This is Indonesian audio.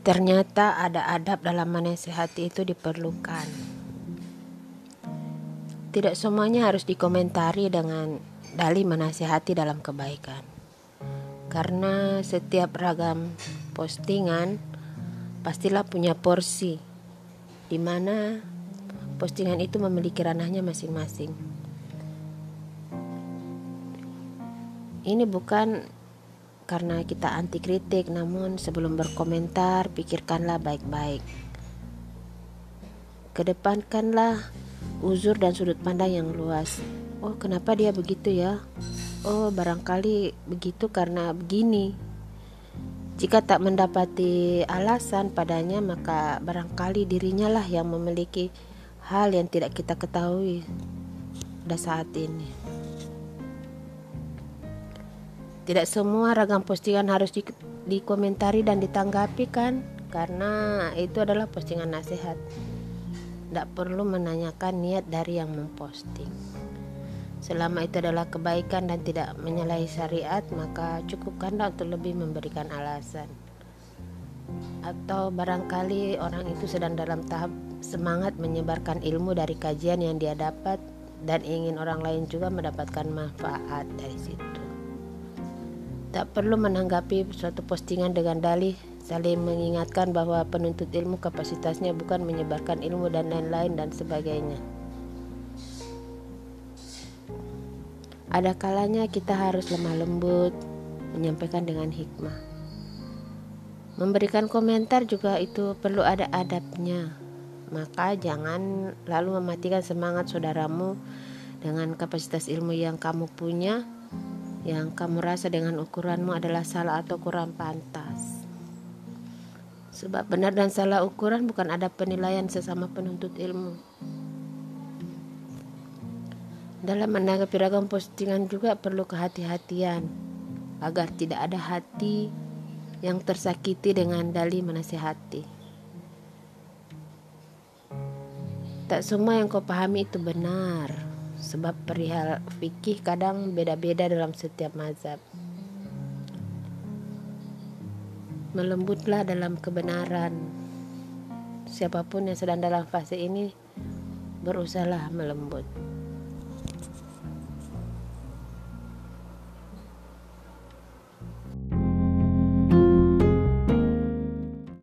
Ternyata ada adab dalam menasehati itu diperlukan. Tidak semuanya harus dikomentari dengan dalih menasehati dalam kebaikan. Karena setiap ragam postingan pastilah punya porsi di mana postingan itu memiliki ranahnya masing-masing. Ini bukan karena kita anti kritik, namun sebelum berkomentar, pikirkanlah baik-baik. Kedepankanlah uzur dan sudut pandang yang luas. Oh, kenapa dia begitu ya? Oh, barangkali begitu karena begini. Jika tak mendapati alasan padanya, maka barangkali dirinya lah yang memiliki hal yang tidak kita ketahui pada saat ini. Tidak semua ragam postingan harus di, dikomentari dan ditanggapi kan? Karena itu adalah postingan nasihat. Tidak perlu menanyakan niat dari yang memposting. Selama itu adalah kebaikan dan tidak menyalahi syariat Maka cukupkanlah untuk lebih memberikan alasan. Atau barangkali orang itu sedang dalam tahap semangat menyebarkan ilmu dari kajian yang dia dapat Dan ingin orang lain juga mendapatkan manfaat dari situ tak perlu menanggapi suatu postingan dengan dalih saling mengingatkan bahwa penuntut ilmu kapasitasnya bukan menyebarkan ilmu dan lain-lain dan sebagainya. Ada kalanya kita harus lemah lembut, menyampaikan dengan hikmah. Memberikan komentar juga itu perlu ada adabnya. Maka jangan lalu mematikan semangat saudaramu dengan kapasitas ilmu yang kamu punya yang kamu rasa dengan ukuranmu adalah salah atau kurang pantas. Sebab benar dan salah ukuran bukan ada penilaian sesama penuntut ilmu. Dalam menanggapi ragam postingan juga perlu kehati-hatian agar tidak ada hati yang tersakiti dengan dali menasihati. Tak semua yang kau pahami itu benar sebab perihal fikih kadang beda-beda dalam setiap mazhab. Melembutlah dalam kebenaran. Siapa pun yang sedang dalam fase ini berusahalah melembut.